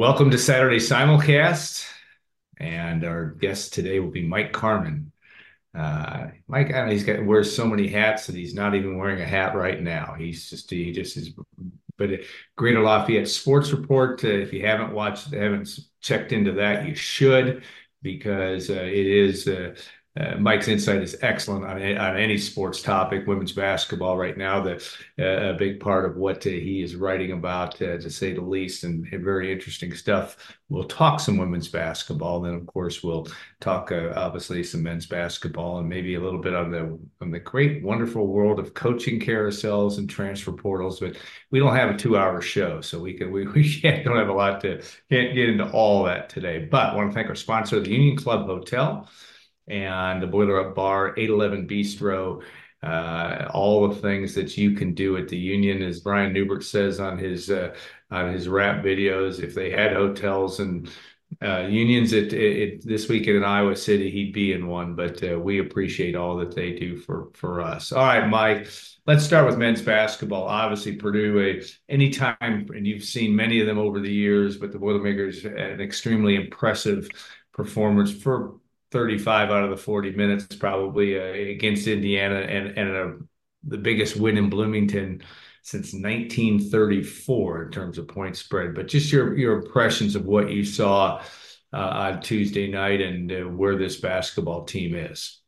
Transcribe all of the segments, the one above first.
Welcome to Saturday Simulcast. And our guest today will be Mike Carmin. Uh, Mike, know, he's got wears so many hats that he's not even wearing a hat right now. He's just he just is. But Greater Lafayette Sports Report. Uh, if you haven't watched, haven't checked into that, you should because uh, it is uh, Mike's insight is excellent on, on any sports topic, women's basketball right now. The uh, a big part of what uh, he is writing about, uh, to say the least, and, and, very interesting stuff. We'll talk some women's basketball, then of course we'll talk uh, obviously some men's basketball, and maybe a little bit on the on the great, wonderful world of coaching carousels and transfer portals. But we don't have a two-hour show, so we can we, we can't, don't have a lot to can't get into all that today. But I want to thank our sponsor, the Union Club Hotel and the Boiler Up Bar, 811 Bistro, uh, all the things that you can do at the Union, as Brian Neubert says on his uh, on his rap videos. If they had hotels and uh, unions at, at, this weekend in Iowa City, he'd be in one. But uh, we appreciate all that they do for for us. All right, Mike. Let's start with men's basketball. Obviously, Purdue, anytime, and you've seen many of them over the years, but the Boilermakers, an extremely impressive performance for 35 out of the 40 minutes probably uh, against Indiana and and uh, the biggest win in Bloomington since 1934 in terms of point spread. But just your your impressions of what you saw uh, on Tuesday night and uh, where this basketball team is.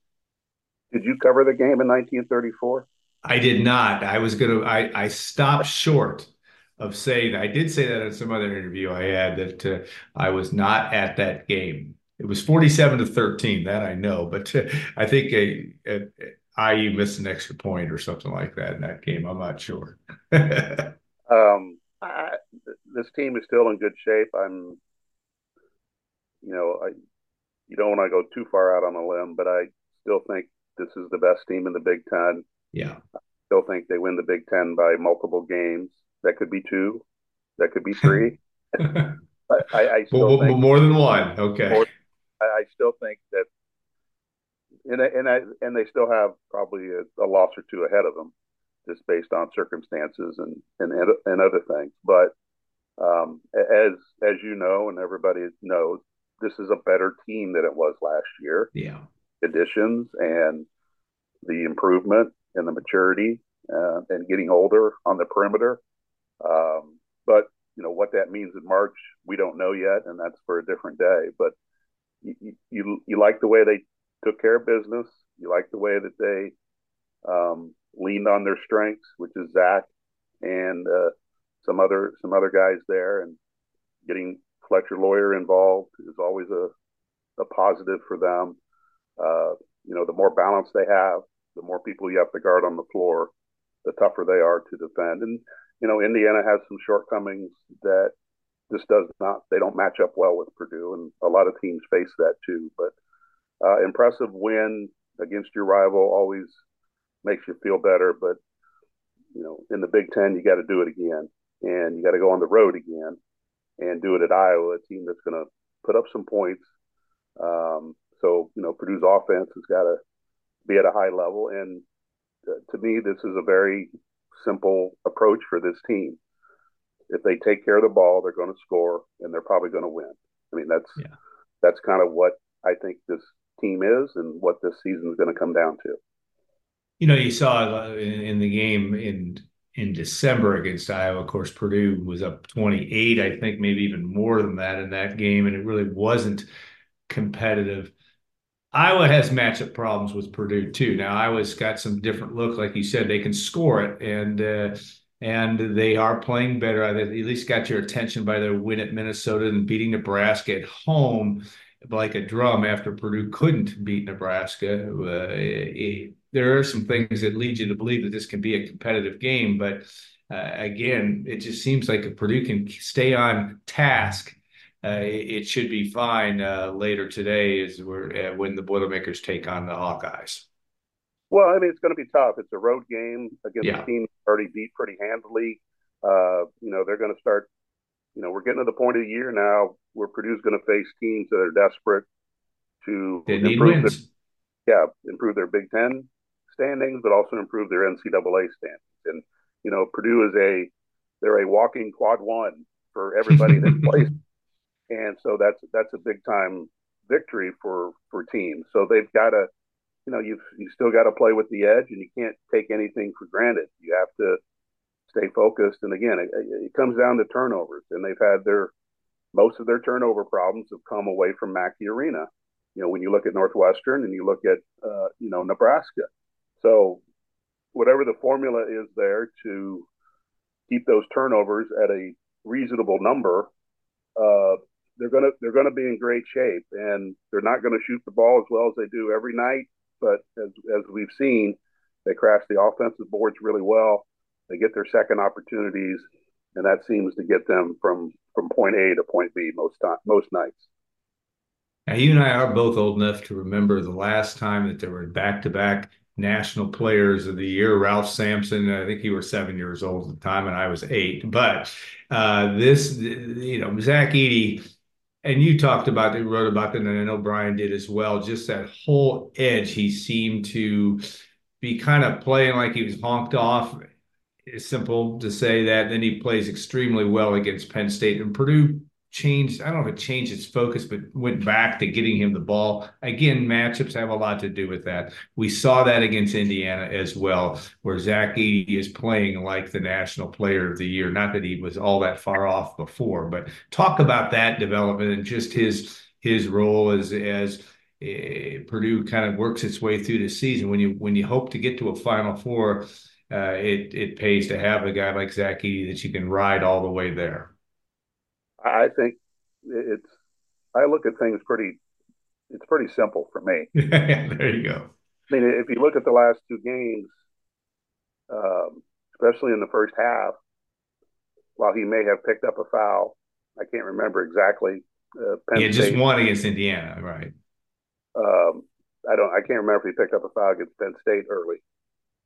Did you cover the game in 1934? I did not. I was gonna. I I stopped short of saying. I did say that in some other interview I had that uh, I was not at that game. It was 47 to 13, that I know, but uh, I think a, a, a IU missed an extra point or something like that in that game. I'm not sure. um, I, this team is still in good shape. I'm, you know, I, you don't want to go too far out on a limb, but I still think this is the best team in the Big Ten. Yeah. I still think they win the Big Ten by multiple games. That could be two. That could be three. I, I, well, more than one. Okay. More, I, I still think that, and and I, and they still have probably a, a, loss or two ahead of them, just based on circumstances and and and other things. But um, as as you know, and everybody knows, this is a better team than it was last year. Yeah, additions and the improvement and the maturity uh, and getting older on the perimeter. Um, but you know what that means in March, we don't know yet, and that's for a different day. But you, you, you like the way they took care of business. You like the way that they um, leaned on their strengths, which is Zach and uh, some other some other guys there, and getting Fletcher Loyer involved is always a a positive for them. Uh, you know, the more balance they have, the more people you have to guard on the floor, the tougher they are to defend. And you know, Indiana has some shortcomings that this does not they don't match up well with Purdue, and a lot of teams face that too. But uh, impressive win against your rival always makes you feel better. But you know, in the Big Ten, you got to do it again, and you got to go on the road again and do it at Iowa, a team that's going to put up some points. Um, so you know, Purdue's offense has got to be at a high level, and uh, to me, this is a very simple approach for this team if they take care of the ball, they're going to score and they're probably going to win. I mean, that's yeah. that's kind of what I think this team is and what this season is going to come down to. You know, you saw in, the game in in December against Iowa. Of course, Purdue was up 28, I think maybe even more than that in that game, and it really wasn't competitive. Iowa has matchup problems with Purdue too. Now Iowa's got some different look, like you said, they can score it, and uh, and they are playing better. They at least got your attention by their win at Minnesota and beating Nebraska at home like a drum after Purdue couldn't beat Nebraska. Uh, it, there are some things that lead you to believe that this can be a competitive game, but uh, again, it just seems like if Purdue can stay on task, uh, it, should be fine uh, later today as we're, uh, when the Boilermakers take on the Hawkeyes. Well, I mean, it's going to be tough. It's a road game against yeah. a team already beat pretty handily. Uh, you know, they're going to start. You know, we're getting to the point of the year now where Purdue's going to face teams that are desperate to they improve. Their, yeah, improve their Big Ten standings, but also improve their NCAA standings. And you know, Purdue is a they're a walking quad one for everybody that plays and so that's that's a big time victory for for teams. So they've got to, you know, you've you still got to play with the edge, and you can't take anything for granted. You have to stay focused. And again, it, it comes down to turnovers, and they've had their most of their turnover problems have come away from Mackey Arena. You know, when you look at Northwestern and you look at uh, you know Nebraska, so whatever the formula is there to keep those turnovers at a reasonable number, uh, they're gonna they're gonna be in great shape, and they're not to shoot the ball as well as they do every night. But as as we've seen, they crash the offensive boards really well. They get their second opportunities, and that seems to get them from from point A to point B most time most nights. Now, you and I are both old enough to remember the last time that there were back to back national players of the year. Ralph Sampson, I think you were seven years old at the time, and I was eight. But uh, this, you know, Zach Edey, and you talked about it, wrote about it, and I know Brian did as well. Just that whole edge, he seemed to be kind of playing like he was honked off. It's simple to say that. Then he plays extremely well against Penn State and Purdue changed. I don't know if it changed its focus, but went back to getting him the ball. Again, matchups have a lot to do with that. We saw that against Indiana as well, where Zach Edey is playing like the national player of the year. Not that he was all that far off before, but talk about that development and just his his role as as uh, Purdue kind of works its way through the season. When you when you hope to get to a Final Four, uh, it it pays to have a guy like Zach Edey that you can ride all the way there. I think it's. I look at things pretty. It's pretty simple for me. there you go. I mean, if you look at the last two games, um, especially in the first half, while he may have picked up a foul, I can't remember exactly. Uh, yeah, just State, one against Indiana, right? Um, I don't. I can't remember if he picked up a foul against Penn State early,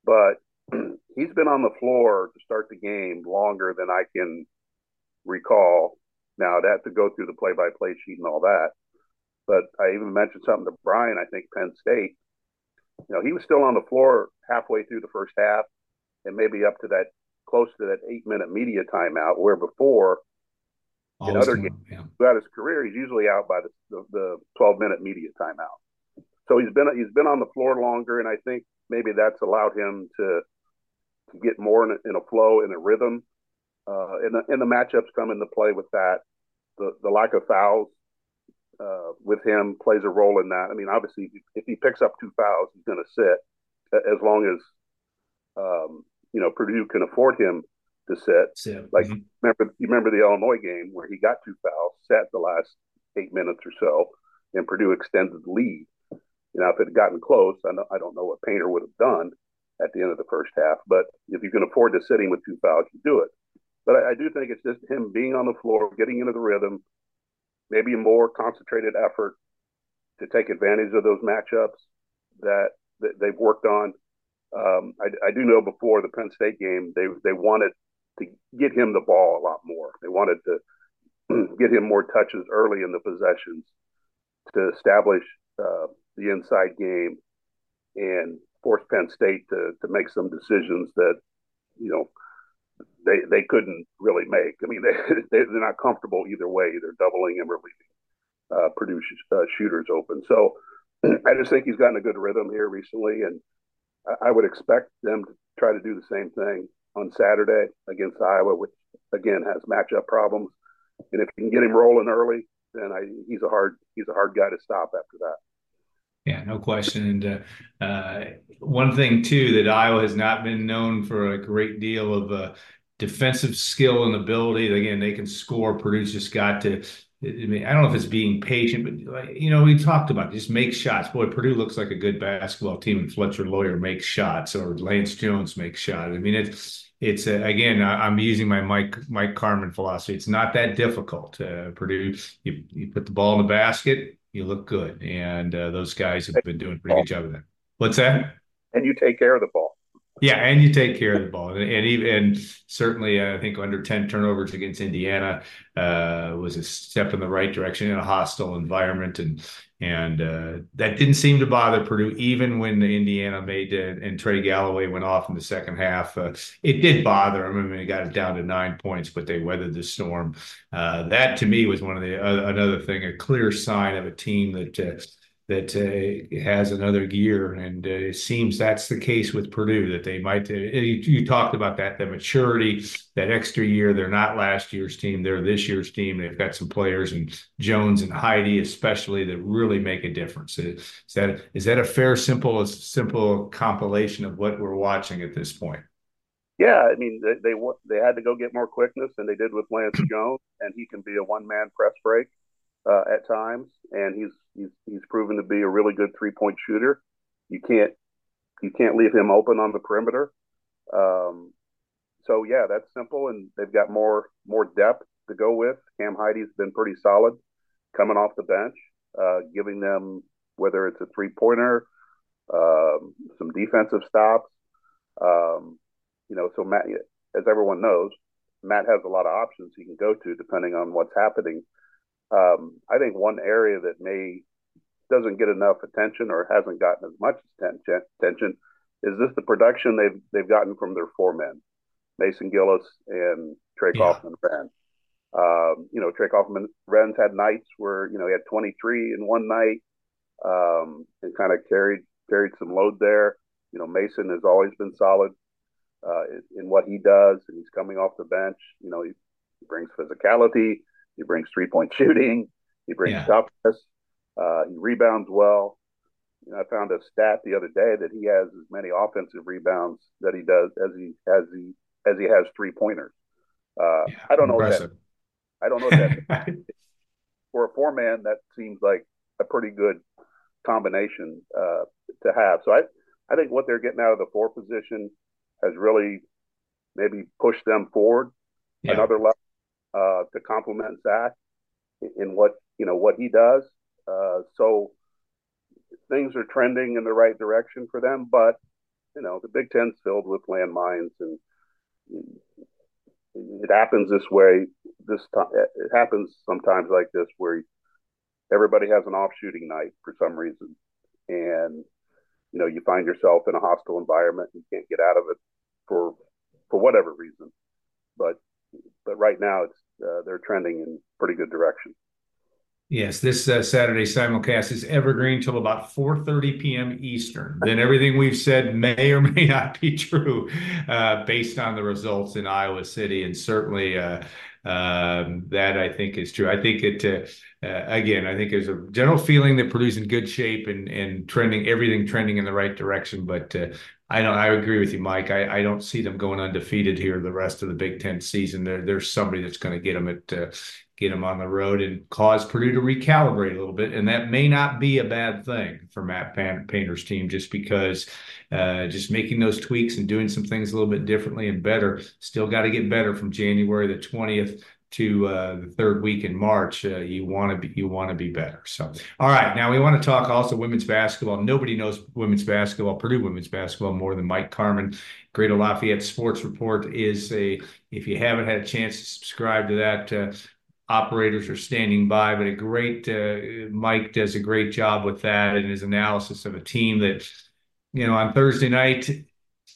but he's been on the floor to start the game longer than I can recall. Now, I'd have to go through the play by play sheet and all that. But I even mentioned something to Brian, I think Penn State. You know, he was still on the floor halfway through the first half and maybe up to that close to that eight minute media timeout, where before Always in other games yeah. throughout his career, he's usually out by the, the, the 12 minute media timeout. So he's been he's been on the floor longer, and I think maybe that's allowed him to to get more in a, in a flow in a rhythm uh, and, the, and the matchups come into play with that. The, the lack of fouls uh, with him plays a role in that. I mean, obviously, if he picks up two fouls, he's going to sit as long as um, you know Purdue can afford him to sit. sit. Like mm-hmm. remember, you remember the Illinois game where he got two fouls, sat the last eight minutes or so, and Purdue extended the lead. You know, if it had gotten close, I, know, I don't know what Painter would have done at the end of the first half. But if you can afford to sit him with two fouls, you do it. But I, I do think it's just him being on the floor, getting into the rhythm, maybe a more concentrated effort to take advantage of those matchups that, that they've worked on. Um, I, I, do know before the Penn State game, they they wanted to get him the ball a lot more. They wanted to get him more touches early in the possessions to establish uh, the inside game and force Penn State to to make some decisions that you know they they couldn't really make. I mean, they they're not comfortable either way. They're doubling and relieving uh, Purdue sh- uh, shooters open. So I just think he's gotten a good rhythm here recently, and I, I would expect them to try to do the same thing on Saturday against Iowa, which again has matchup problems. And if you can get him rolling early, then I, he's a hard he's a hard guy to stop after that. Yeah, no question. And uh, uh, one thing too that Iowa has not been known for a great deal of uh, defensive skill and ability. Again, they can score. Purdue's just got to. I mean, I don't know if it's being patient, but you know, we talked about just make shots. Boy, Purdue looks like a good basketball team, and Fletcher Loyer makes shots, or Lance Jones makes shots. I mean, it's it's uh, again, I'm using my Mike Mike Carmin philosophy. It's not that difficult. Uh, Purdue, you you put the ball in the basket, you look good, and uh, those guys have been doing a pretty good job of that. What's that? And you take care of the ball. Yeah, and you take care of the ball, and, and even and certainly, uh, I think under ten turnovers against Indiana uh, was a step in the right direction in a hostile environment, and and uh, that didn't seem to bother Purdue, even when Indiana made uh, and Trey Galloway went off in the second half. Uh, it did bother them. I mean, they got it down to nine points, but they weathered the storm. Uh, that to me was one of the another thing, a clear sign of a team that that uh, has another gear. And uh, it seems that's the case with Purdue, that they might. Uh, you, you, talked about that, the maturity, that extra year. They're not last year's team, they're this year's team. They've got some players, and Jones and Heide, especially, that really make a difference. Is that, is that a fair, simple, simple compilation of what we're watching at this point? Yeah, I mean they, they they had to go get more quickness than they did with Lance Jones, and he can be a one man press break uh, at times, and he's he's he's proven to be a really good three point shooter. You can't you can't leave him open on the perimeter. Um, so yeah, that's simple, and they've got more more depth to go with. Cam Heide's been pretty solid coming off the bench, uh, giving them whether it's a three pointer, um, some defensive stops. Um, you know, so Matt, as everyone knows, Matt has a lot of options he can go to depending on what's happening um, I think one area that may doesn't get enough attention or hasn't gotten as much attention is this the production they've they've gotten from their four men, Mason Gillis and Trey yeah. Kaufman Renn. Um, you know, Trey Kaufman Renn's had nights where you know he had 23 in one night um, and kind of carried carried some load there. You know, Mason has always been solid uh, in what he does, and he's coming off the bench. You know, he brings physicality. He brings three point shooting. He brings yeah. toughness. Uh, he rebounds well. You know, I found a stat the other day that he has as many offensive rebounds that he does as he has he as he has three pointers. Uh, yeah, I don't know that. I don't know that for a four man that seems like a pretty good combination uh, to have. So I I think what they're getting out of the four position has really maybe pushed them forward yeah. another level uh, to complement Zach in what you know what he does. Uh, so things are trending in the right direction for them, but you know the Big Ten's filled with landmines, and it happens this way. This time it happens sometimes like this where everybody has an off shooting night for some reason, and you know you find yourself in a hostile environment and you can't get out of it for for whatever reason. But but right now it's uh, they're trending in pretty good direction. Yes, this uh, Saturday simulcast is evergreen till about 4:30 p.m. Eastern. then everything we've said may or may not be true, uh, based on the results in Iowa City, and certainly uh, um, that I think is true. I think it uh, uh, again. I think there's a general feeling that Purdue's in good shape and and trending everything trending in the right direction. But uh, I don't. I agree with you, Mike. I, I don't see them going undefeated here the rest of the Big Ten season. There, there's somebody that's going to get them at uh, get them on the road and cause Purdue to recalibrate a little bit, and that may not be a bad thing for Matt Painter's team, just because uh, just making those tweaks and doing some things a little bit differently and better. Still got to get better from January the twentieth to uh, the third week in March, uh, you want to be you want to be better. So, all right, now we want to talk also women's basketball. Nobody knows women's basketball, Purdue women's basketball, more than Mike Carmin. Greater Lafayette Sports Report is a. If you haven't had a chance to subscribe to that. Uh, operators are standing by, but a great uh, Mike does a great job with that and his analysis of a team that, you know, on Thursday night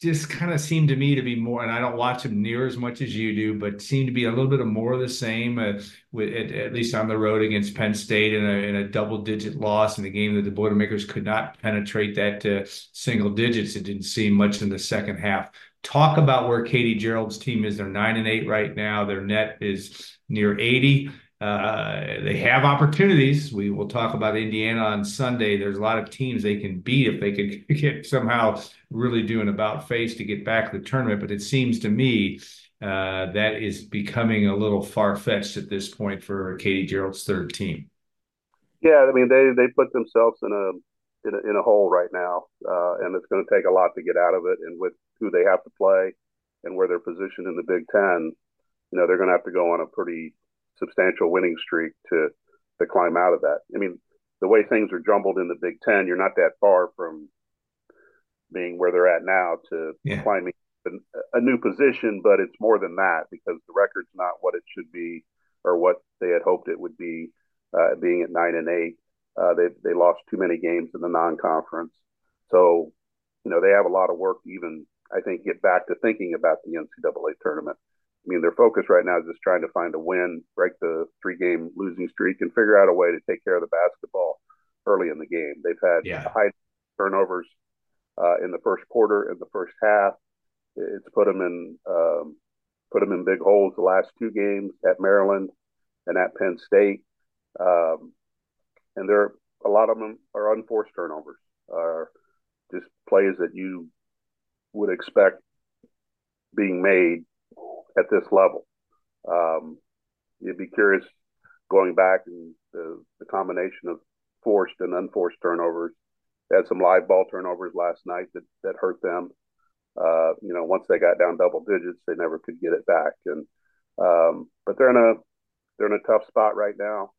just kind of seemed to me to be more, and I don't watch them near as much as you do, but seemed to be a little bit of more of the same, uh, with at, at, least on the road against Penn State in a, in a double-digit loss in the game that the Boilermakers could not penetrate that uh, single digits. It didn't seem much in the second half. Talk about where Katie Gearlds' team is. They're nine and eight right now. Their net is near 80. Uh, they have opportunities. We will talk about Indiana on Sunday. There's a lot of teams they can beat if they could get somehow really do an about face to get back to the tournament. But it seems to me uh, that is becoming a little far fetched at this point for Katie Gearlds' third team. Yeah, I mean they they put themselves in a in a, in a hole right now, uh, and it's going to take a lot to get out of it. And with who they have to play and where they're positioned in the Big Ten, you know they're going to have to go on a pretty substantial winning streak to to climb out of that. I mean, the way things are jumbled in the Big Ten, you're not that far from being where they're at now to yeah. climbing a new position, but it's more than that because the record's not what it should be or what they had hoped it would be, uh, being at nine and eight. Uh, they they lost too many games in the non-conference, so you know they have a lot of work to even I think get back to thinking about the NCAA tournament. I mean, their focus right now is just trying to find a win, break the three-game losing streak, and figure out a way to take care of the basketball early in the game. They've had yeah. high turnovers uh, in the first quarter and the first half. It's put them in um, put them in big holes the last two games at Maryland and at Penn State. Um, and there a lot of them are unforced turnovers, are just plays that you would expect being made at this level. Um, you'd be curious going back and the, the combination of forced and unforced turnovers. They had some live ball turnovers last night that, that hurt them. Uh, you know, once they got down double digits, they never could get it back. And um, but they're in a they're in a tough spot right now,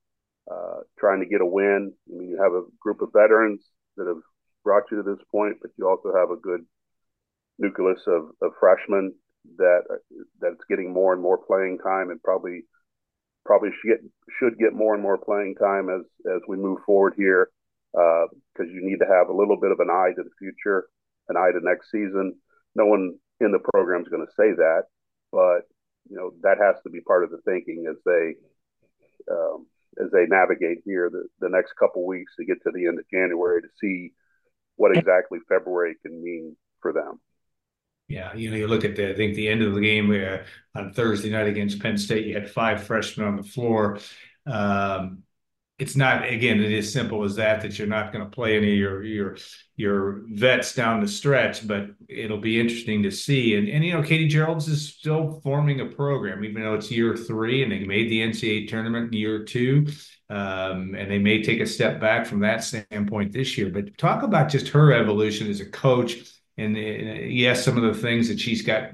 uh, trying to get a win. I mean, you have a group of veterans that have brought you to this point, but you also have a good nucleus of, of freshmen that that's getting more and more playing time and probably probably should get should get more and more playing time as as we move forward here because uh, you need to have a little bit of an eye to the future, an eye to next season. No one in the program is going to say that, but you know that has to be part of the thinking as they um, as they navigate here the, the next couple weeks to get to the end of January to see what exactly February can mean for them. Yeah, you know, you look at the, I think the end of the game uh, on Thursday night against Penn State, you had five freshmen on the floor. Um, it's not again it is simple as that that you're not going to play any of your your your vets down the stretch but it'll be interesting to see. And and you know Katie Gearlds is still forming a program even though it's year three and they made the NCAA tournament in year two. Um, and they may take a step back from that standpoint this year. But talk about just her evolution as a coach and yes some of the things that she's got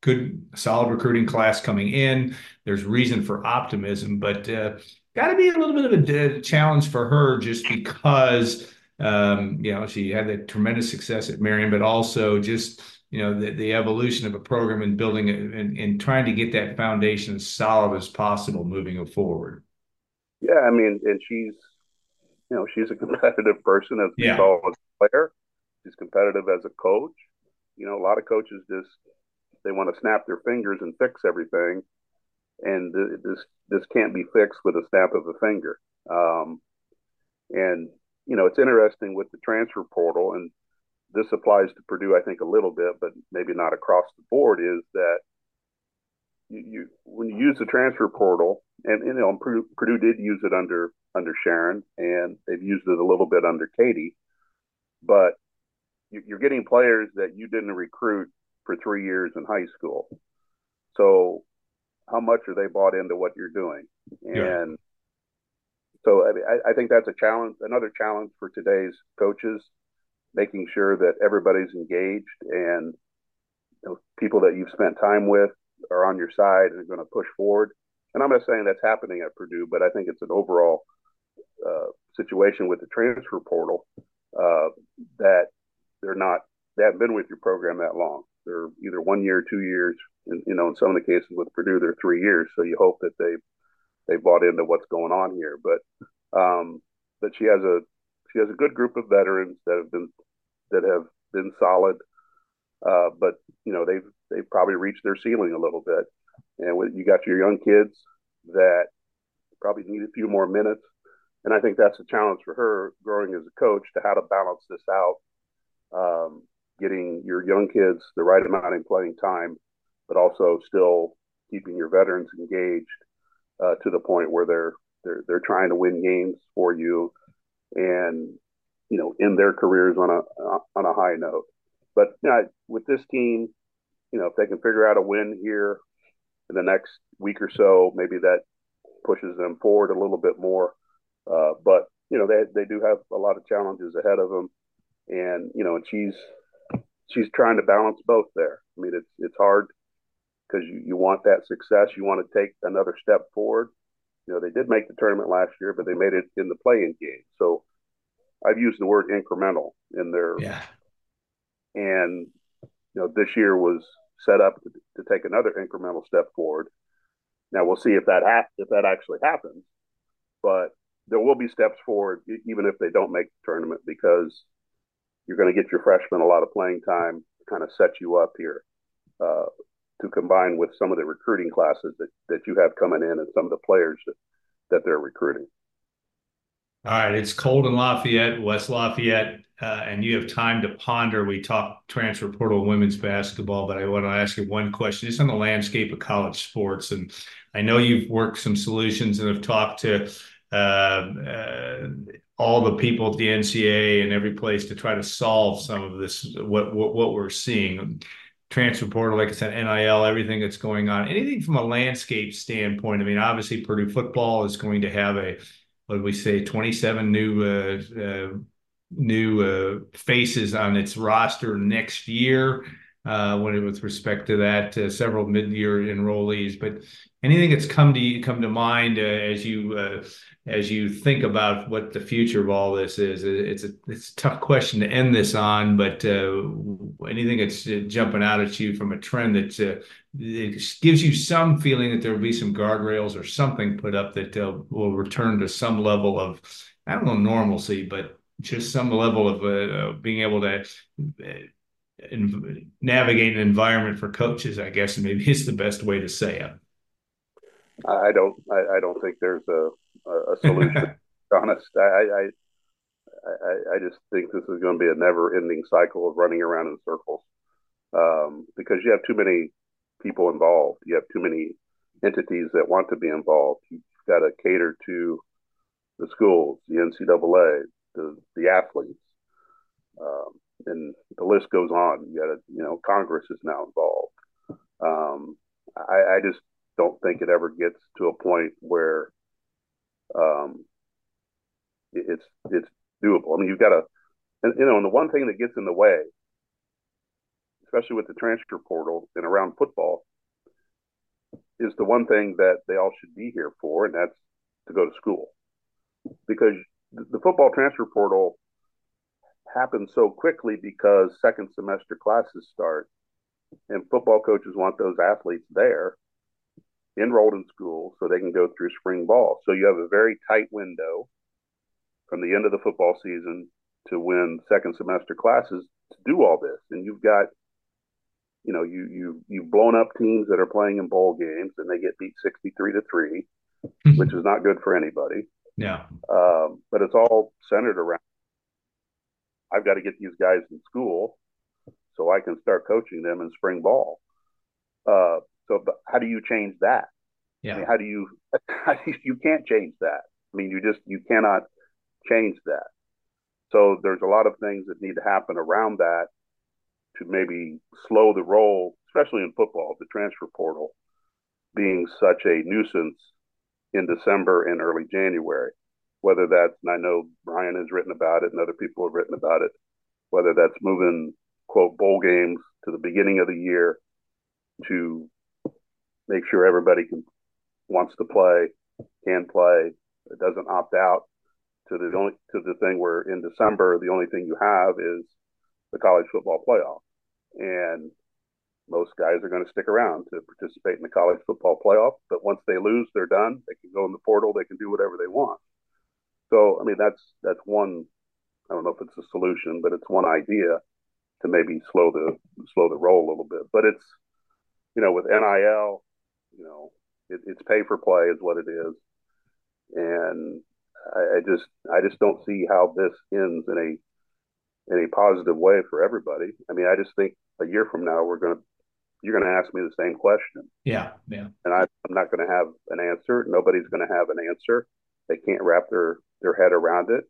good solid recruiting class coming in there's reason for optimism but uh, got to be a little bit of a, challenge for her just because um, you know she had that tremendous success at Marian, but also just you know the, the evolution of a program and building it and, and trying to get that foundation as solid as possible moving forward. Yeah, I mean, and she's you know she's a competitive person as we yeah. saw as a player. She's competitive as a coach. You know, a lot of coaches just they want to snap their fingers and fix everything and this this can't be fixed with a snap of a finger. Um, and you know, it's interesting with the transfer portal, and this applies to Purdue, I think, a little bit, but maybe not across the board. Is that you, you when you use the transfer portal, and, you know, Purdue, Purdue did use it under under Sharon, and they've used it a little bit under Katie, but you're getting players that you didn't recruit for three years in high school. So how much are they bought into what you're doing? And yeah. so I, I, think that's a challenge, another challenge for today's coaches, making sure that everybody's engaged and you know, people that you've spent time with are on your side and are going to push forward. And I'm not saying that's happening at Purdue, but I think it's an overall uh, situation with the transfer portal uh, that they're not they haven't been with your program that long. They're either one year, two years, and you know, in some of the cases with Purdue, they're three years. So you hope that they they bought into what's going on here. But um, but she has a she has a good group of veterans that have been that have been solid. Uh, but you know they've they've probably reached their ceiling a little bit, and you got your young kids that probably need a few more minutes, and I think that's a challenge for her growing as a coach to how to balance this out. Um, getting your young kids the right amount of playing time, but also still keeping your veterans engaged uh, to the point where they're they're they're trying to win games for you, and you know in their careers on a on a high note. But you know, with this team, you know if they can figure out a win here in the next week or so, maybe that pushes them forward a little bit more. Uh, but you know they they do have a lot of challenges ahead of them, and you know and she's she's trying to balance both there. I mean, it's it's hard because you, you want that success. You want to take another step forward. You know, they did make the tournament last year, but they made it in the play-in game. So I've used the word incremental in there. yeah. and you know this year was set up to, to take another incremental step forward. Now we'll see if that ha- if that actually happens, but there will be steps forward even if they don't make the tournament because you're going to get your freshmen a lot of playing time, kind of set you up here uh, to combine with some of the recruiting classes that, that you have coming in and some of the players that, that they're recruiting. All right, it's cold in Lafayette, West Lafayette, uh, and you have time to ponder. We talked transfer portal women's basketball, but I want to ask you one question just on the landscape of college sports. And I know you've worked some solutions and have talked to all the people at the NCAA and every place to try to solve some of this, what, what, what we're seeing transfer portal, like I said, NIL, everything that's going on. Anything from a landscape standpoint? I mean, obviously, Purdue football is going to have a what did we say, 27 new uh, uh, new uh, faces on its roster next year. Uh, when with respect to that, uh, several mid-year enrollees. But anything that's come to come to mind uh, as you uh, as you think about what the future of all this is? It's a it's a tough question to end this on, but uh, anything that's uh, jumping out at you from a trend that gives you some feeling that there will be some guardrails or something put up that will return to some level of I don't know normalcy, but just some level of being able to navigate an environment for coaches, I guess maybe is the best way to say it. I don't. I, I don't think there's a, a solution. honest, I, I, I, I just think this is going to be a never-ending cycle of running around in circles um, because you have too many people involved. You have too many entities that want to be involved. You've got to cater to the schools, the NCAA, the the athletes, um, and the list goes on. You got to, you know, Congress is now involved. Um, I, I, just don't think it ever gets to a point where um, it's it's doable. I mean, you've got to, and, you know, and the one thing that gets in the way, especially with the transfer portal and around football, is the one thing that they all should be here for, and that's to go to school, because the football transfer portal happens so quickly because second semester classes start and football coaches want those athletes there enrolled in school so they can go through spring ball. So you have a very tight window from the end of the football season to when second semester classes to do all this. And you've got, you know, you you you've blown up teams that are playing in bowl games and they get beat sixty three to three, which is not good for anybody. Yeah. Um, but it's all centered around I've got to get these guys in school so I can start coaching them in spring ball. Uh, so, but how do you change that? Yeah. I mean, how do you, how do you, you can't change that. I mean, you just, you cannot change that. So there's a lot of things that need to happen around that to maybe slow the roll, especially in football, the transfer portal being such a nuisance in December and early January whether that's, and I know Brian has written about it and other people have written about it, whether that's moving, quote, bowl games to the beginning of the year to make sure everybody can wants to play, can play, doesn't opt out to the only to the thing where in December the only thing you have is the college football playoff. And most guys are going to stick around to participate in the college football playoff. But once they lose, they're done. They can go in the portal. They can do whatever they want. So, I mean, that's that's one. I don't know if it's a solution, but it's one idea to maybe slow the slow the roll a little bit. But it's you know with NIL, you know, it, it's pay for play is what it is, and I, I just I just don't see how this ends in a in a positive way for everybody. I mean, I just think a year from now we're going to you're going to ask me the same question. Yeah, yeah. And I, I'm not going to have an answer. Nobody's going to have an answer. They can't wrap their their head around it.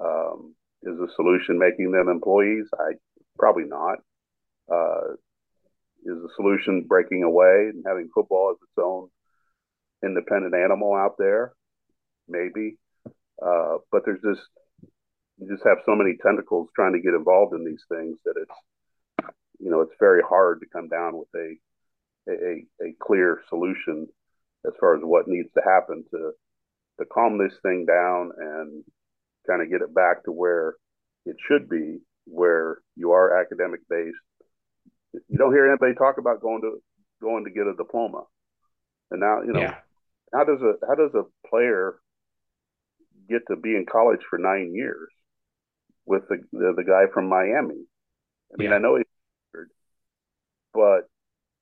Um, is the solution making them employees? I probably not. Uh, is the solution breaking away and having football as its own independent animal out there? Maybe. Uh, but there's just you just have so many tentacles trying to get involved in these things that it's you know it's very hard to come down with a a, a clear solution as far as what needs to happen to to calm this thing down and kind of get it back to where it should be where you are academic based. You don't hear anybody talk about going to going to get a diploma. And now, you know, yeah. how does a how does a player get to be in college for nine years with the the, the guy from Miami? I mean, yeah. I know he's but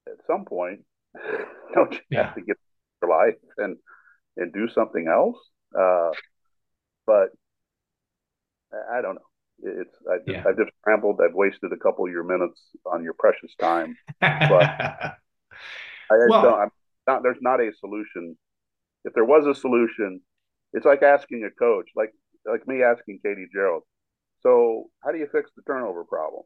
at some point, don't you yeah. have to get your life and and do something else? Uh, but I don't know. It's I just, yeah. I just rambled. I've wasted a couple of your minutes on your precious time, but I, well, don't, I'm not. There's not a solution. If there was a solution, it's like asking a coach, like like me asking Katie Gearlds. So, how do you fix the turnover problem?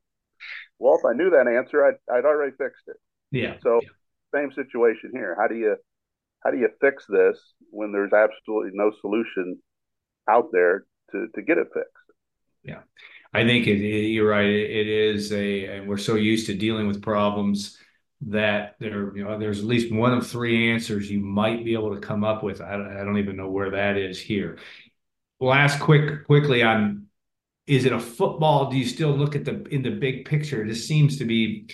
Well, if I knew that answer, I'd, I'd already fixed it. Yeah. So yeah. same situation here. How do you how do you fix this when there's absolutely no solution out there to to get it fixed? Yeah. I think it, you're right. It, is a, and we're so used to dealing with problems that there, you know, there's at least one of three answers you might be able to come up with. I, I don't even know where that is here. Last quick, quickly on is it a football? Do you still look at the in the big picture? This seems to be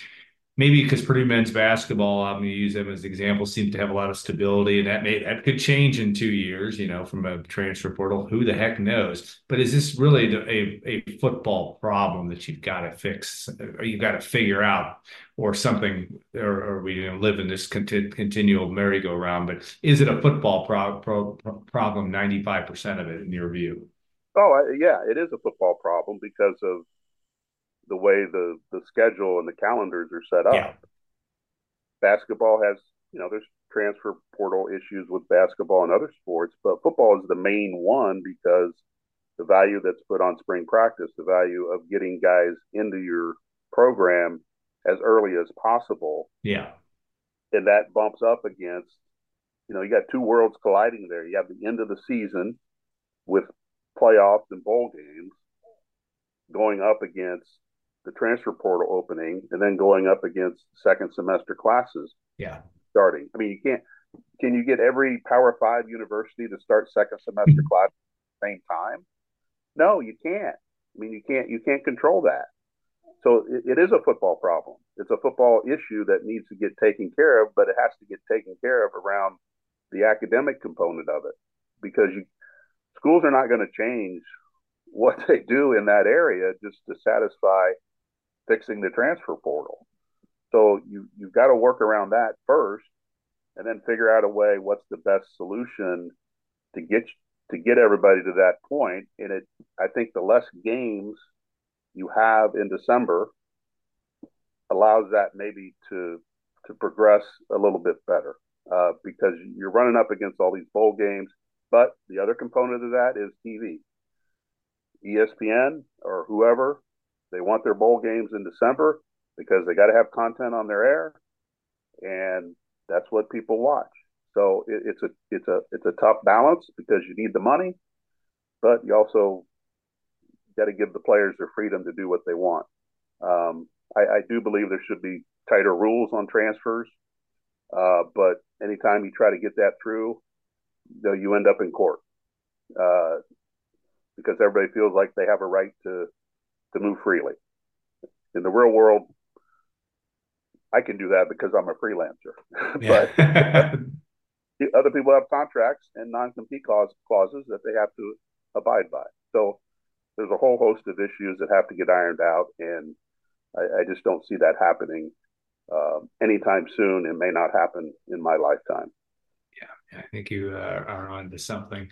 maybe because Purdue men's basketball, I'm going to use them as an example, seems to have a lot of stability, and that may that could change in two years. You know, from a transfer portal, who the heck knows? But is this really a a football problem that you've got to fix, or you've got to figure out, or something, or, or we you know, live in this conti- continual merry-go-round? But is it a football pro- pro- problem? Ninety five percent of it, in your view? Oh, yeah, it is a football problem because of the way the the schedule and the calendars are set up. Yeah. Basketball has, you know, there's transfer portal issues with basketball and other sports, but football is the main one because the value that's put on spring practice, the value of getting guys into your program as early as possible. Yeah. And that bumps up against, you know, you got two worlds colliding there. You have the end of the season with playoffs and bowl games, going up against the transfer portal opening, and then going up against second semester classes. Yeah. Starting. I mean, you can't. Can you get every Power Five university to start second semester mm-hmm. class at the same time? No, you can't. I mean, you can't. You can't control that. So it, it is a football problem. It's a football issue that needs to get taken care of, but it has to get taken care of around the academic component of it because you schools are not going to change what they do in that area just to satisfy fixing the transfer portal. So you you've got to work around that first, and then figure out a way what's the best solution to get to get everybody to that point. And it, I think, the less games you have in December allows that maybe to to progress a little bit better uh, because you're running up against all these bowl games. But the other component of that is TV. ESPN or whoever, they want their bowl games in December because they got to have content on their air, and that's what people watch. So it, it's a it's a it's a tough balance because you need the money, but you also got to give the players their freedom to do what they want. Um, I, I, do believe there should be tighter rules on transfers, uh, but anytime you try to get that through, you, know, you end up in court uh, because everybody feels like they have a right to to move freely. In the real world, I can do that because I'm a freelancer, but other people have contracts and non-compete clause, clauses that they have to abide by. So there's a whole host of issues that have to get ironed out, and I, I just don't see that happening uh, anytime soon. It may not happen in my lifetime. Yeah, I think you uh, are on to something.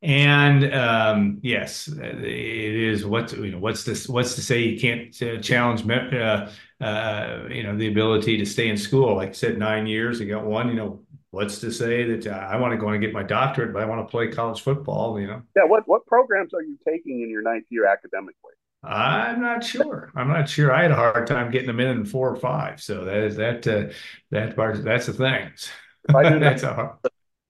And um, yes, it is what you know. What's this? What's to say you can't uh, challenge? Uh, uh, you know, the ability to stay in school. Like I said, nine years. You got one. You know, what's to say that uh, I want to go and get my doctorate, but I want to play college football? You know. Yeah. What what programs are you taking in your ninth year academically? I'm not sure. I'm not sure. I had a hard time getting them in in four or five. So that is that uh, that part. That's the thing. that's a hard.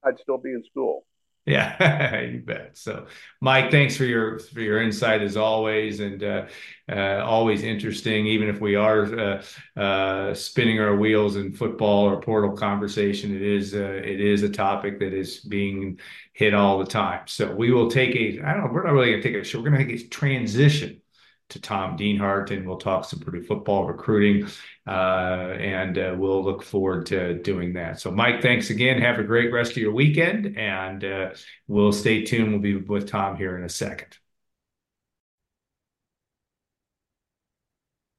I'd still be in school. Yeah, you bet. So, Mike, thanks for your for your insight as always, and uh, uh, always interesting. Even if we are uh, uh spinning our wheels in football or portal conversation, it is uh, it is a topic that is being hit all the time. So we will take a. I don't know. We're not really to take a. We're going to take a transition to Tom Dienhart, and we'll talk some Purdue football recruiting, uh, and uh, we'll look forward to doing that. So, Mike, thanks again. Have a great rest of your weekend, and uh, we'll stay tuned. We'll be with Tom here in a second.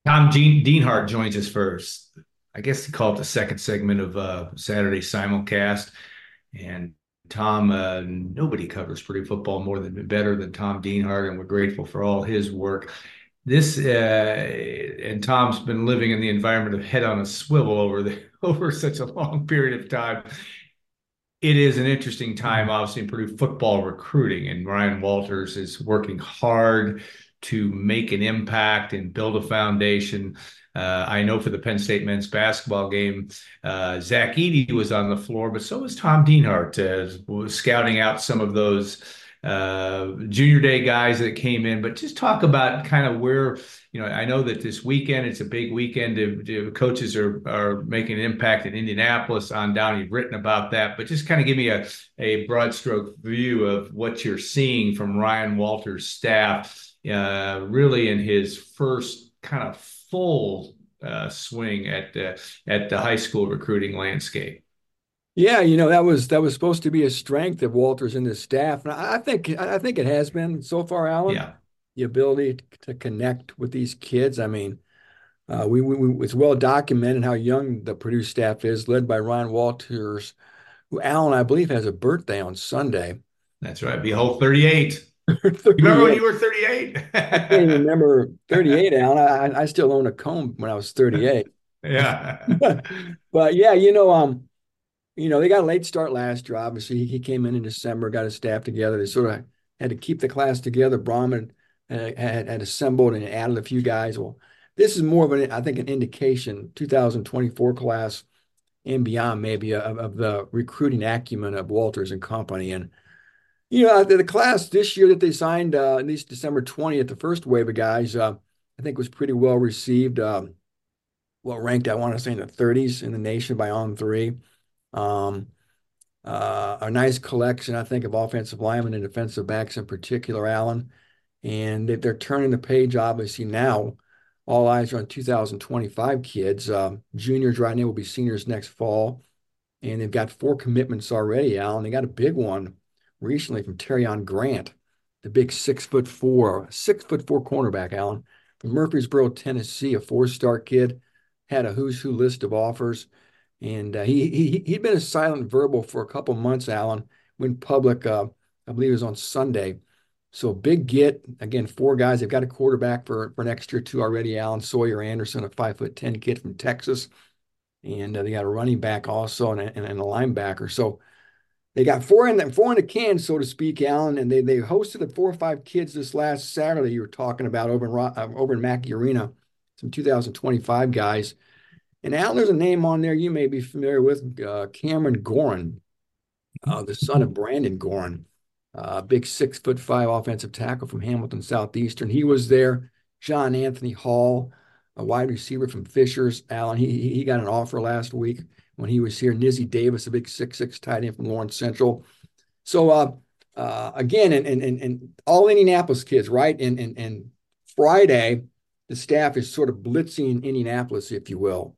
Tom Dean Dienhart joins us first. I guess they call it the second segment of uh, Saturday simulcast. And Tom, uh, nobody covers Purdue football more than better than Tom Dienhart, and we're grateful for all his work. This uh, and Tom's been living in the environment of head on a swivel over the over such a long period of time. It is an interesting time, obviously, in Purdue football recruiting, and Ryan Walters is working hard to make an impact and build a foundation. Uh, I know for the Penn State men's basketball game, uh, Zach Edey was on the floor, but so was Tom Dienhart, uh, scouting out some of those uh, junior day guys that came in. But just talk about kind of where you know. I know that this weekend it's a big weekend. To, coaches are are making an impact in Indianapolis on down. You've written about that, but just kind of give me a a broad stroke view of what you're seeing from Ryan Walters' staff uh, really in his first kind of full uh, swing at uh, at the high school recruiting landscape. Yeah, you know that was that was supposed to be a strength of Walters and his staff, and I think I think it has been so far, Alan. Yeah, the ability to connect with these kids. I mean, uh, we, we, it's well documented how young the Purdue staff is, led by Ryan Walters, who Alan I believe has a birthday on Sunday. That's right. Behold, thirty-eight. remember when you were 38? I can't even remember 38, Alan. I, I still own a comb when I was 38. yeah. but yeah, you know, um, you know, they got a late start last year. Obviously, he, came in in December, got his staff together. They sort of had to keep the class together. Brohm had, had, had assembled and added a few guys. Well, this is more of an, I think, an indication 2024 class and beyond, maybe of, of the recruiting acumen of Walters and company. And you know, the, the class this year that they signed, uh, at least December 20th, the first wave of guys, uh, I think was pretty well received. Um, well ranked, I want to say in the 30s in the nation by On3. Um, uh, a nice collection, I think, of offensive linemen and defensive backs in particular, Alan. And they, are turning the page, obviously, now. All eyes are on 2025 kids. Um, juniors right now will be seniors next fall. And they've got four commitments already, Alan. They got a big one recently from Terrion Grant, the big six foot four, six foot four cornerback, Alan, from Murfreesboro, Tennessee, a four star kid, had a who's who list of offers. And uh, he, he, he'd been a silent verbal for a couple months, Alan, went public, uh, I believe it was on Sunday. So big get, again, four guys. They've got a quarterback for, for next year, too, already, Alan Sawyer Anderson, a five foot 10 kid from Texas. And uh, they got a running back also and a, and a linebacker. So they got four in the four in the can, so to speak, Alan, and they they hosted the four or five kids this last Saturday. You were talking about over in uh, over in Mackey Arena, some 2025 guys. And Alan, there's a name on there you may be familiar with, uh, Cameron Gorin, uh, the son of Brandon Gorin, uh, big six foot five offensive tackle from Hamilton Southeastern. He was there. John Anthony Hall, a wide receiver from Fishers. Allen, he he got an offer last week when he was here. Nizzy Davis, a big six six tight end from Lawrence Central. So uh, uh, again, and, and and and all Indianapolis kids, right? And and and Friday, the staff is sort of blitzing Indianapolis, if you will.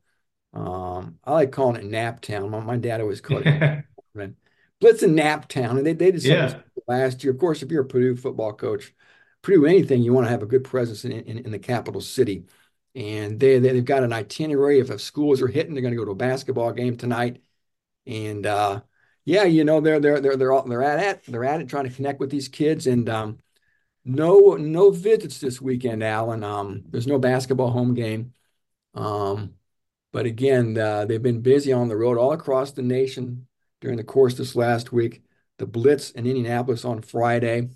Um, I like calling it Nap Town. My, my dad always called it blitzing Nap Town, and they they did yeah. last year. Of course, if you're a Purdue football coach, Purdue anything, you want to have a good presence in, in, in the capital city and they, they have got an itinerary. If, if schools are hitting, they're going to go to a basketball game tonight, and uh, yeah, you know they're they're they're they're all, they're at it. They're at it, trying to connect with these kids, and um, no no visits this weekend, Alan. Um, there's no basketball home game, um, but again, uh, they've been busy on the road all across the nation during the course this last week. The Blitz in Indianapolis on Friday.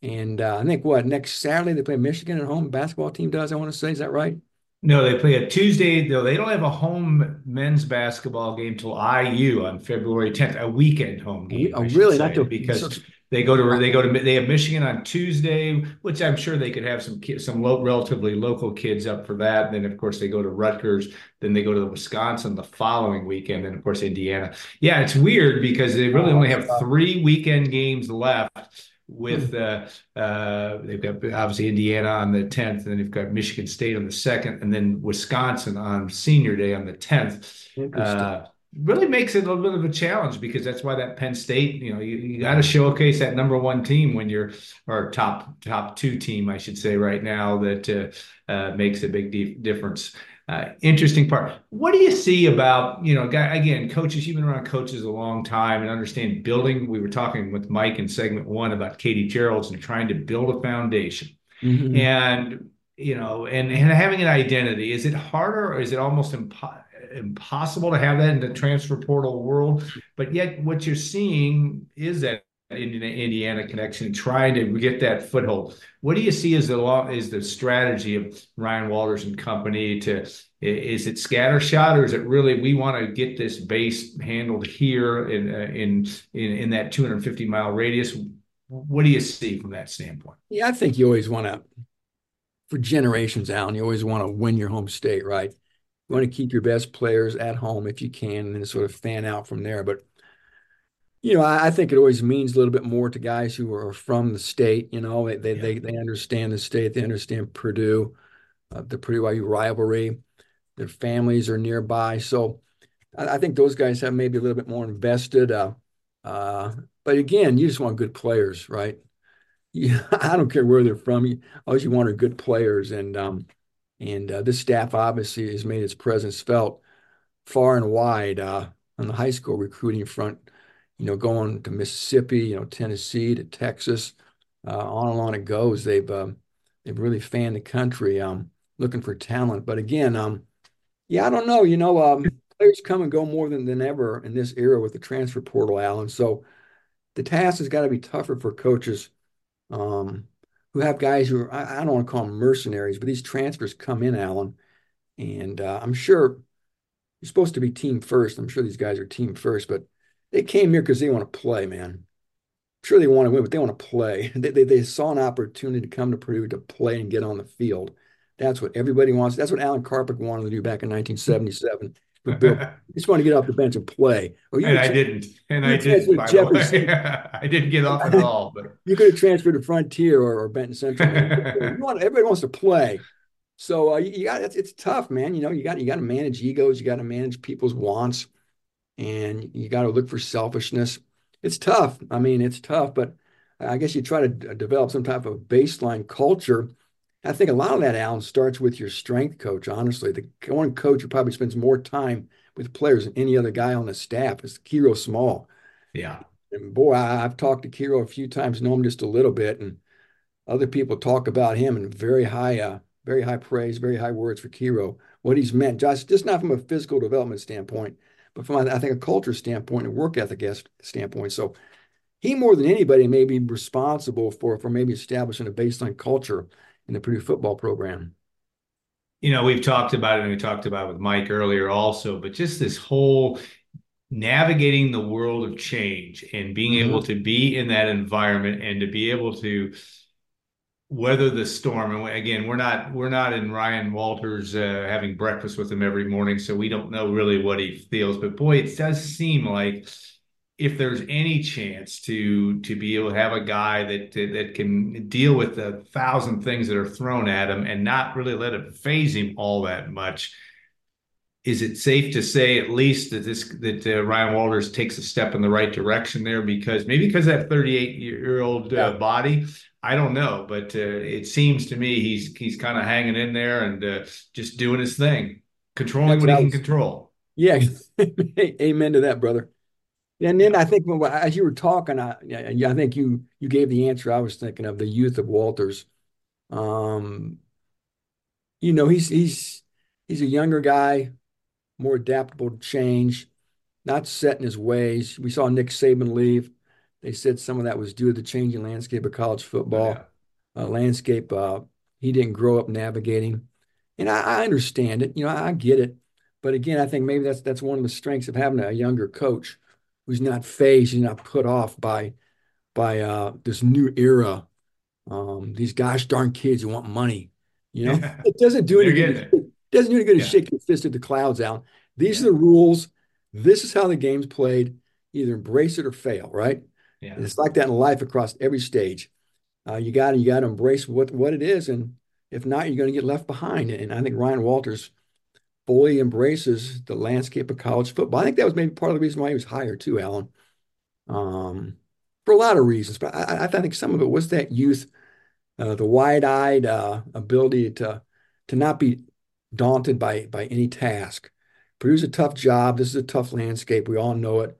And uh, I think what next Saturday they play Michigan at home. Basketball team does. I want to say, is that right? No, they play a Tuesday. Though they don't have a home men's basketball game till IU on February 10th, a weekend home game. Oh, really? Not to, because they go to they go to they have Michigan on Tuesday, which I'm sure they could have some some low, relatively local kids up for that. And then of course they go to Rutgers. Then they go to Wisconsin the following weekend. And of course Indiana. Yeah, it's weird because they really only have three weekend games left with uh, uh, they've got obviously Indiana on the 10th, and then you've got Michigan State on the 2nd, and then Wisconsin on Senior Day on the 10th. Uh, really makes it a little bit of a challenge because that's why that Penn State, you know, you, you got to showcase that number one team when you're or top top two team, I should say, right now that uh, uh, makes a big difference. Uh, interesting part. What do you see about, you know, again, coaches, you've been around coaches a long time and understand building. We were talking with Mike in segment one about Katie Gearlds and trying to build a foundation. Mm-hmm. And, you know, and, and having an identity. Is it harder or is it almost impo- impossible to have that in the transfer portal world? But yet, what you're seeing is that Indiana connection, trying to get that foothold. What do you see as the law is the strategy of Ryan Walters and company to is it scattershot or is it really we want to get this base handled here in uh, in in, in that 250 mile radius? What do you see from that standpoint? Yeah, I think you always want to, for generations, Alan. You always want to win your home state, right? You want to keep your best players at home if you can, and then sort of fan out from there. But you know, I, I, think it always means a little bit more to guys who are from the state. You know, they they yeah. they, they, understand the state, they understand Purdue, uh, the Purdue IU rivalry. Their families are nearby, so I, I, think those guys have maybe a little bit more invested. Uh, uh, but again, you just want good players, right? Yeah, I don't care where they're from. You, all you want are good players, and um, and uh, this staff obviously has made its presence felt far and wide uh, on the high school recruiting front you know, going to Mississippi, you know, Tennessee to Texas, uh, on and on it goes. They've um, they've really fanned the country, um, looking for talent. But again, um, yeah, I don't know. You know, um, players come and go more than than ever in this era with the transfer portal, Alan. So the task has got to be tougher for coaches um, who have guys who are, I, I don't want to call them mercenaries, but these transfers come in, Alan, and uh, I'm sure you're supposed to be team first. I'm sure these guys are team first, but they came here because they want to play, man. I'm sure they want to win, but they want to play. They, they, they saw an opportunity to come to Purdue to play and get on the field. That's what everybody wants. That's what Alan Karpick wanted to do back in 1977. Bill, just want to get off the bench and play. Or and I didn't. And I didn't. I didn't get off at all. But you could have transferred to Frontier or, or Benton Central. want, everybody wants to play. So uh, you, you got it's, it's tough, man. You know, you got you got to manage egos. You got to manage people's wants and you got to look for selfishness. It's tough. I mean, it's tough, but I guess you try to develop some type of baseline culture. I think a lot of that, Alan, starts with your strength coach. Honestly, the one coach who probably spends more time with players than any other guy on the staff is Kiro Small. Yeah. And boy, I, have talked to Kiro a few times, know him just a little bit, and other people talk about him in very high, uh, very high praise, very high words for Kiro. What he's meant, just just not from a physical development standpoint, but from I think a culture standpoint and work ethic standpoint. So he more than anybody may be responsible for for maybe establishing a baseline culture in the Purdue football program. You know, we've talked about it and we talked about it with Mike earlier also, but just this whole navigating the world of change and being mm-hmm. able to be in that environment and to be able to weather the storm. And again, we're not we're not in Ryan Walters uh, having breakfast with him every morning, so we don't know really what he feels. But boy, it does seem like if there's any chance to to be able to have a guy that that can deal with the thousand things that are thrown at him and not really let it phase him all that much. Is it safe to say at least that this that uh, Ryan Walters takes a step in the right direction there because maybe because that 38 year old uh, yeah. body I don't know, but uh, it seems to me he's he's kind of hanging in there and uh, just doing his thing, controlling That's what he can control. Yeah, amen to that, brother. And then I think when, as you were talking, I, I think you you gave the answer I was thinking of the youth of Walters. Um, you know, he's he's he's a younger guy, more adaptable to change, not set in his ways. We saw Nick Saban leave. They said some of that was due to the changing landscape of college football. Yeah. Uh, landscape uh, he didn't grow up navigating, and I, I, understand it. You know, I, I get it. But again, I think maybe that's that's one of the strengths of having a younger coach who's not phased, he's not put off by by uh, this new era. Um, these gosh darn kids who want money. You know, yeah. it doesn't do any good. It. doesn't do any good yeah. to shake your fist at the clouds out. These yeah. are the rules. This is how the game's played. Either embrace it or fail, right? Yeah. It's like that in life across every stage. Uh, you got you got to embrace what what it is, and if not, you're going to get left behind. And I think Ryan Walters fully embraces the landscape of college football. I think that was maybe part of the reason why he was hired too, Alan. Um, for a lot of reasons, but I, I think some of it was that youth, uh, the wide-eyed uh, ability to to not be daunted by by any task. Purdue's a tough job. This is a tough landscape. We all know it.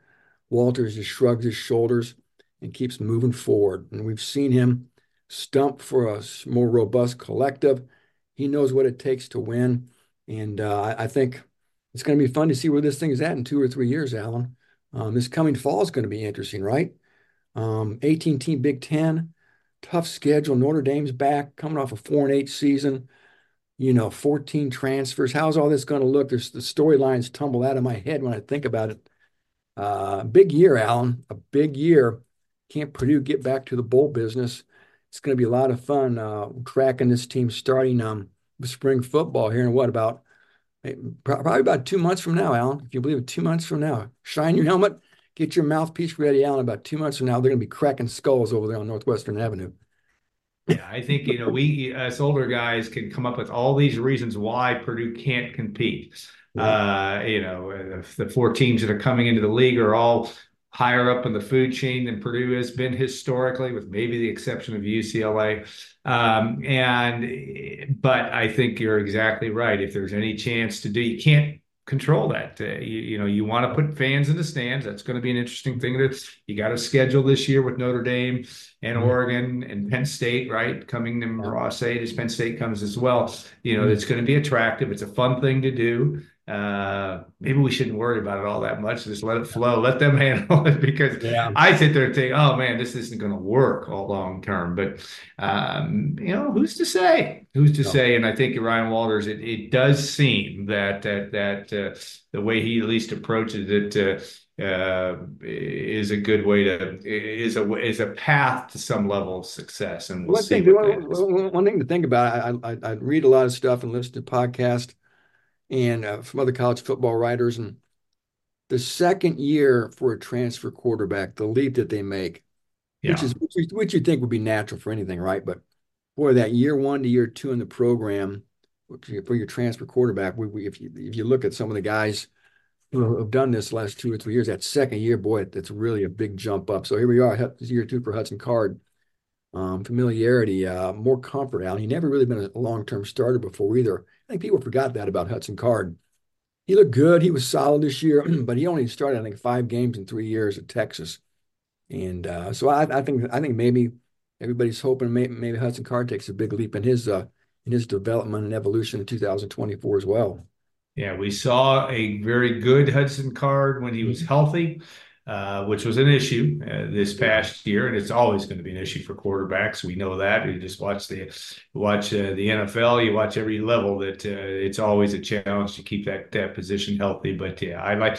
Walters just shrugs his shoulders and keeps moving forward. And we've seen him stump for a more robust collective. He knows what it takes to win. And uh, I think it's going to be fun to see where this thing is at in two or three years, Alan. Um, this coming fall is going to be interesting, right? Um, 18 team Big Ten, tough schedule. Notre Dame's back, coming off a four and eight season. You know, 14 transfers. How's all this going to look? There's the storylines tumble out of my head when I think about it. Uh, big year, Alan. A big year. Can't Purdue get back to the bowl business? It's going to be a lot of fun uh, tracking this team starting um, spring football here in what about probably about two months from now, Alan. If you believe it, two months from now. Shine your helmet, get your mouthpiece ready, Alan. About two months from now, they're going to be cracking skulls over there on Northwestern Avenue. Yeah, I think you know we us older guys can come up with all these reasons why Purdue can't compete. Uh, you know, the four teams that are coming into the league are all higher up in the food chain than Purdue has been historically, with maybe the exception of UCLA. Um, and but I think you're exactly right. If there's any chance to do, you can't control that. Uh, you, you, know, you want to put fans in the stands. That's going to be an interesting thing. That you got to schedule this year with Notre Dame and mm-hmm. Oregon and Penn State, right? Coming to Ross-Ade as Penn State comes as well. You know, mm-hmm. it's going to be attractive. It's a fun thing to do uh, maybe we shouldn't worry about it all that much. Just let it flow, let them handle it. Because yeah. I sit there and think, oh man, this isn't going to work all long term. But um, you know, who's to say? Who's to no. say? And I think Ryan Walters, it, it does seem that that that uh, the way he at least approaches it. Uh, uh, is a good way to is a is a path to some level of success, and we'll one see. Thing, one, one, thing to think about. I, I, I read a lot of stuff and listen to podcasts and uh, from other college football writers. And the second year for a transfer quarterback, the leap that they make, yeah. which is which you, which you think would be natural for anything, right? But boy, that year one to year two in the program for your transfer quarterback, we, we, if you if you look at some of the guys who have done this last two or three years, that second year, boy, that's really a big jump up. So here we are, year two for Hudson Card. Um, familiarity, uh, more comfort. Alan, he never really been a long-term starter before either. I think people forgot that about Hudson Card. He looked good. He was solid this year, but he only started, I think, five games in three years at Texas. And uh, so I, I, think I think maybe everybody's hoping maybe, maybe, Hudson Card takes a big leap in his uh, in his development and evolution in 2024 as well. Yeah, we saw a very good Hudson Card when he was healthy. Uh, which was an issue uh, this past year, and it's always going to be an issue for quarterbacks. We know that. You just watch the watch uh, the NFL, you watch every level. That uh, it's always a challenge to keep that that position healthy. But yeah, I like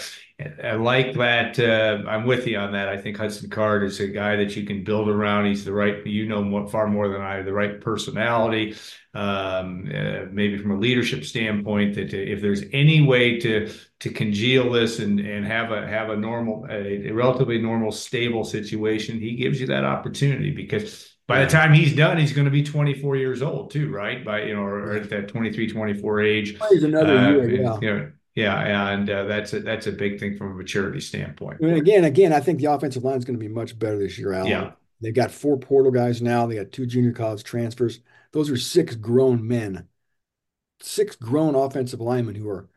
I like that. Uh, I'm with you on that. I think Hudson Card is a guy that you can build around. He's the right, you know, more, far more than I, the right personality. Um, uh, maybe from a leadership standpoint, that if there's any way to to congeal this and and have a have a normal, a, a relatively normal, stable situation, he gives you that opportunity because by the time he's done, he's going to be 24 years old too, right? By you know, or, at that 23, 24 age. He's another uh, year, yeah. You know, yeah, and uh, that's a that's a big thing from a maturity standpoint. And again, again, I think the offensive line is going to be much better this year, Alan. Yeah. They've got four portal guys now. They got two junior college transfers. Those are six grown men, six grown offensive linemen who are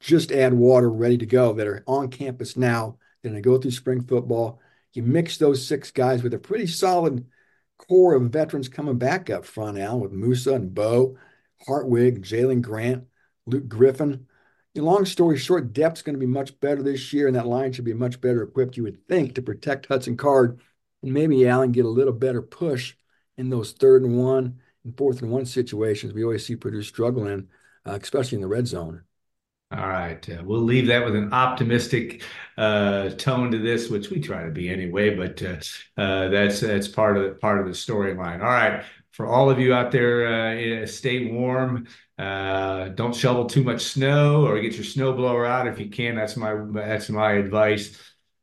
just add water, ready to go, that are on campus now. They're going to go through spring football. You mix those six guys with a pretty solid core of veterans coming back up front, Alan, with Musa and Bo, Hartwig, Jalen Grant, Luke Griffin long story short, depth's going to be much better this year, and that line should be much better equipped, you would think, to protect Hudson Card and maybe Allen get a little better push in those third and one and fourth and one situations we always see Purdue struggling, uh, especially in the red zone. All right, uh, we'll leave that with an optimistic uh, tone to this, which we try to be anyway. But uh, uh that's that's part of the, part of the storyline. All right, for all of you out there, uh, stay warm. Uh, don't shovel too much snow or get your snowblower out if you can. That's my that's my advice.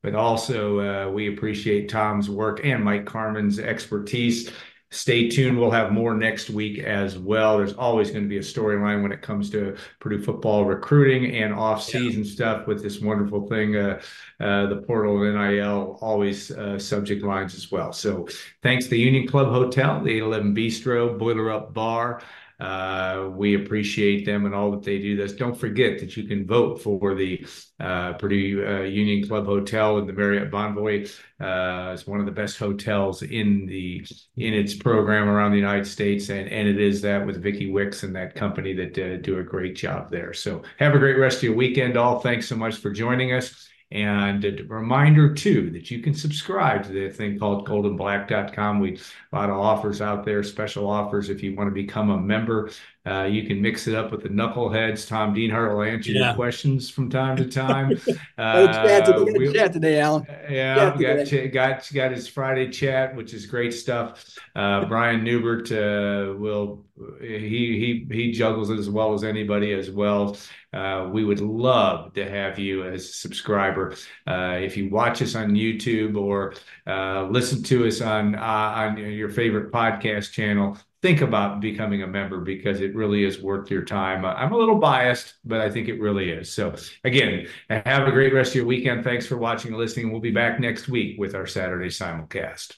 but also we appreciate Tom's work and Mike Carmin's expertise. Stay tuned. We'll have more next week as well. There's always going to be a storyline when it comes to Purdue football recruiting and off-season yeah. stuff with this wonderful thing, uh, uh, the portal and NIL, always uh, subject lines as well. So thanks to the Union Club Hotel, the 811 Bistro, Boiler Up Bar, uh, we appreciate them and all that they do. This don't forget that you can vote for the uh, Purdue uh, Union Club Hotel in the Marriott Bonvoy. Uh, it's one of the best hotels in the in its program around the United States, and and it is that with Vicky Wicks and that company that uh, do a great job there. So have a great rest of your weekend, all. Thanks so much for joining us. And a reminder too that you can subscribe to the thing called goldandblack.com. We have a lot of offers out there, special offers if you want to become a member. Uh, you can mix it up with the knuckleheads. Tom Dienhart will answer yeah. your questions from time to time. uh, chat today, we, chat today, Alan. Yeah, got, ch- got got his Friday chat, which is great stuff. Uh, Brian Neubert uh, will he he he juggles it as well as anybody as well. Uh, we would love to have you as a subscriber. Uh, if you watch us on YouTube or uh, listen to us on uh, on your favorite podcast channel, think about becoming a member because it really is worth your time. I'm a little biased, but I think it really is. So again, have a great rest of your weekend. Thanks for watching and listening. We'll be back next week with our Saturday simulcast.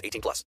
18 plus.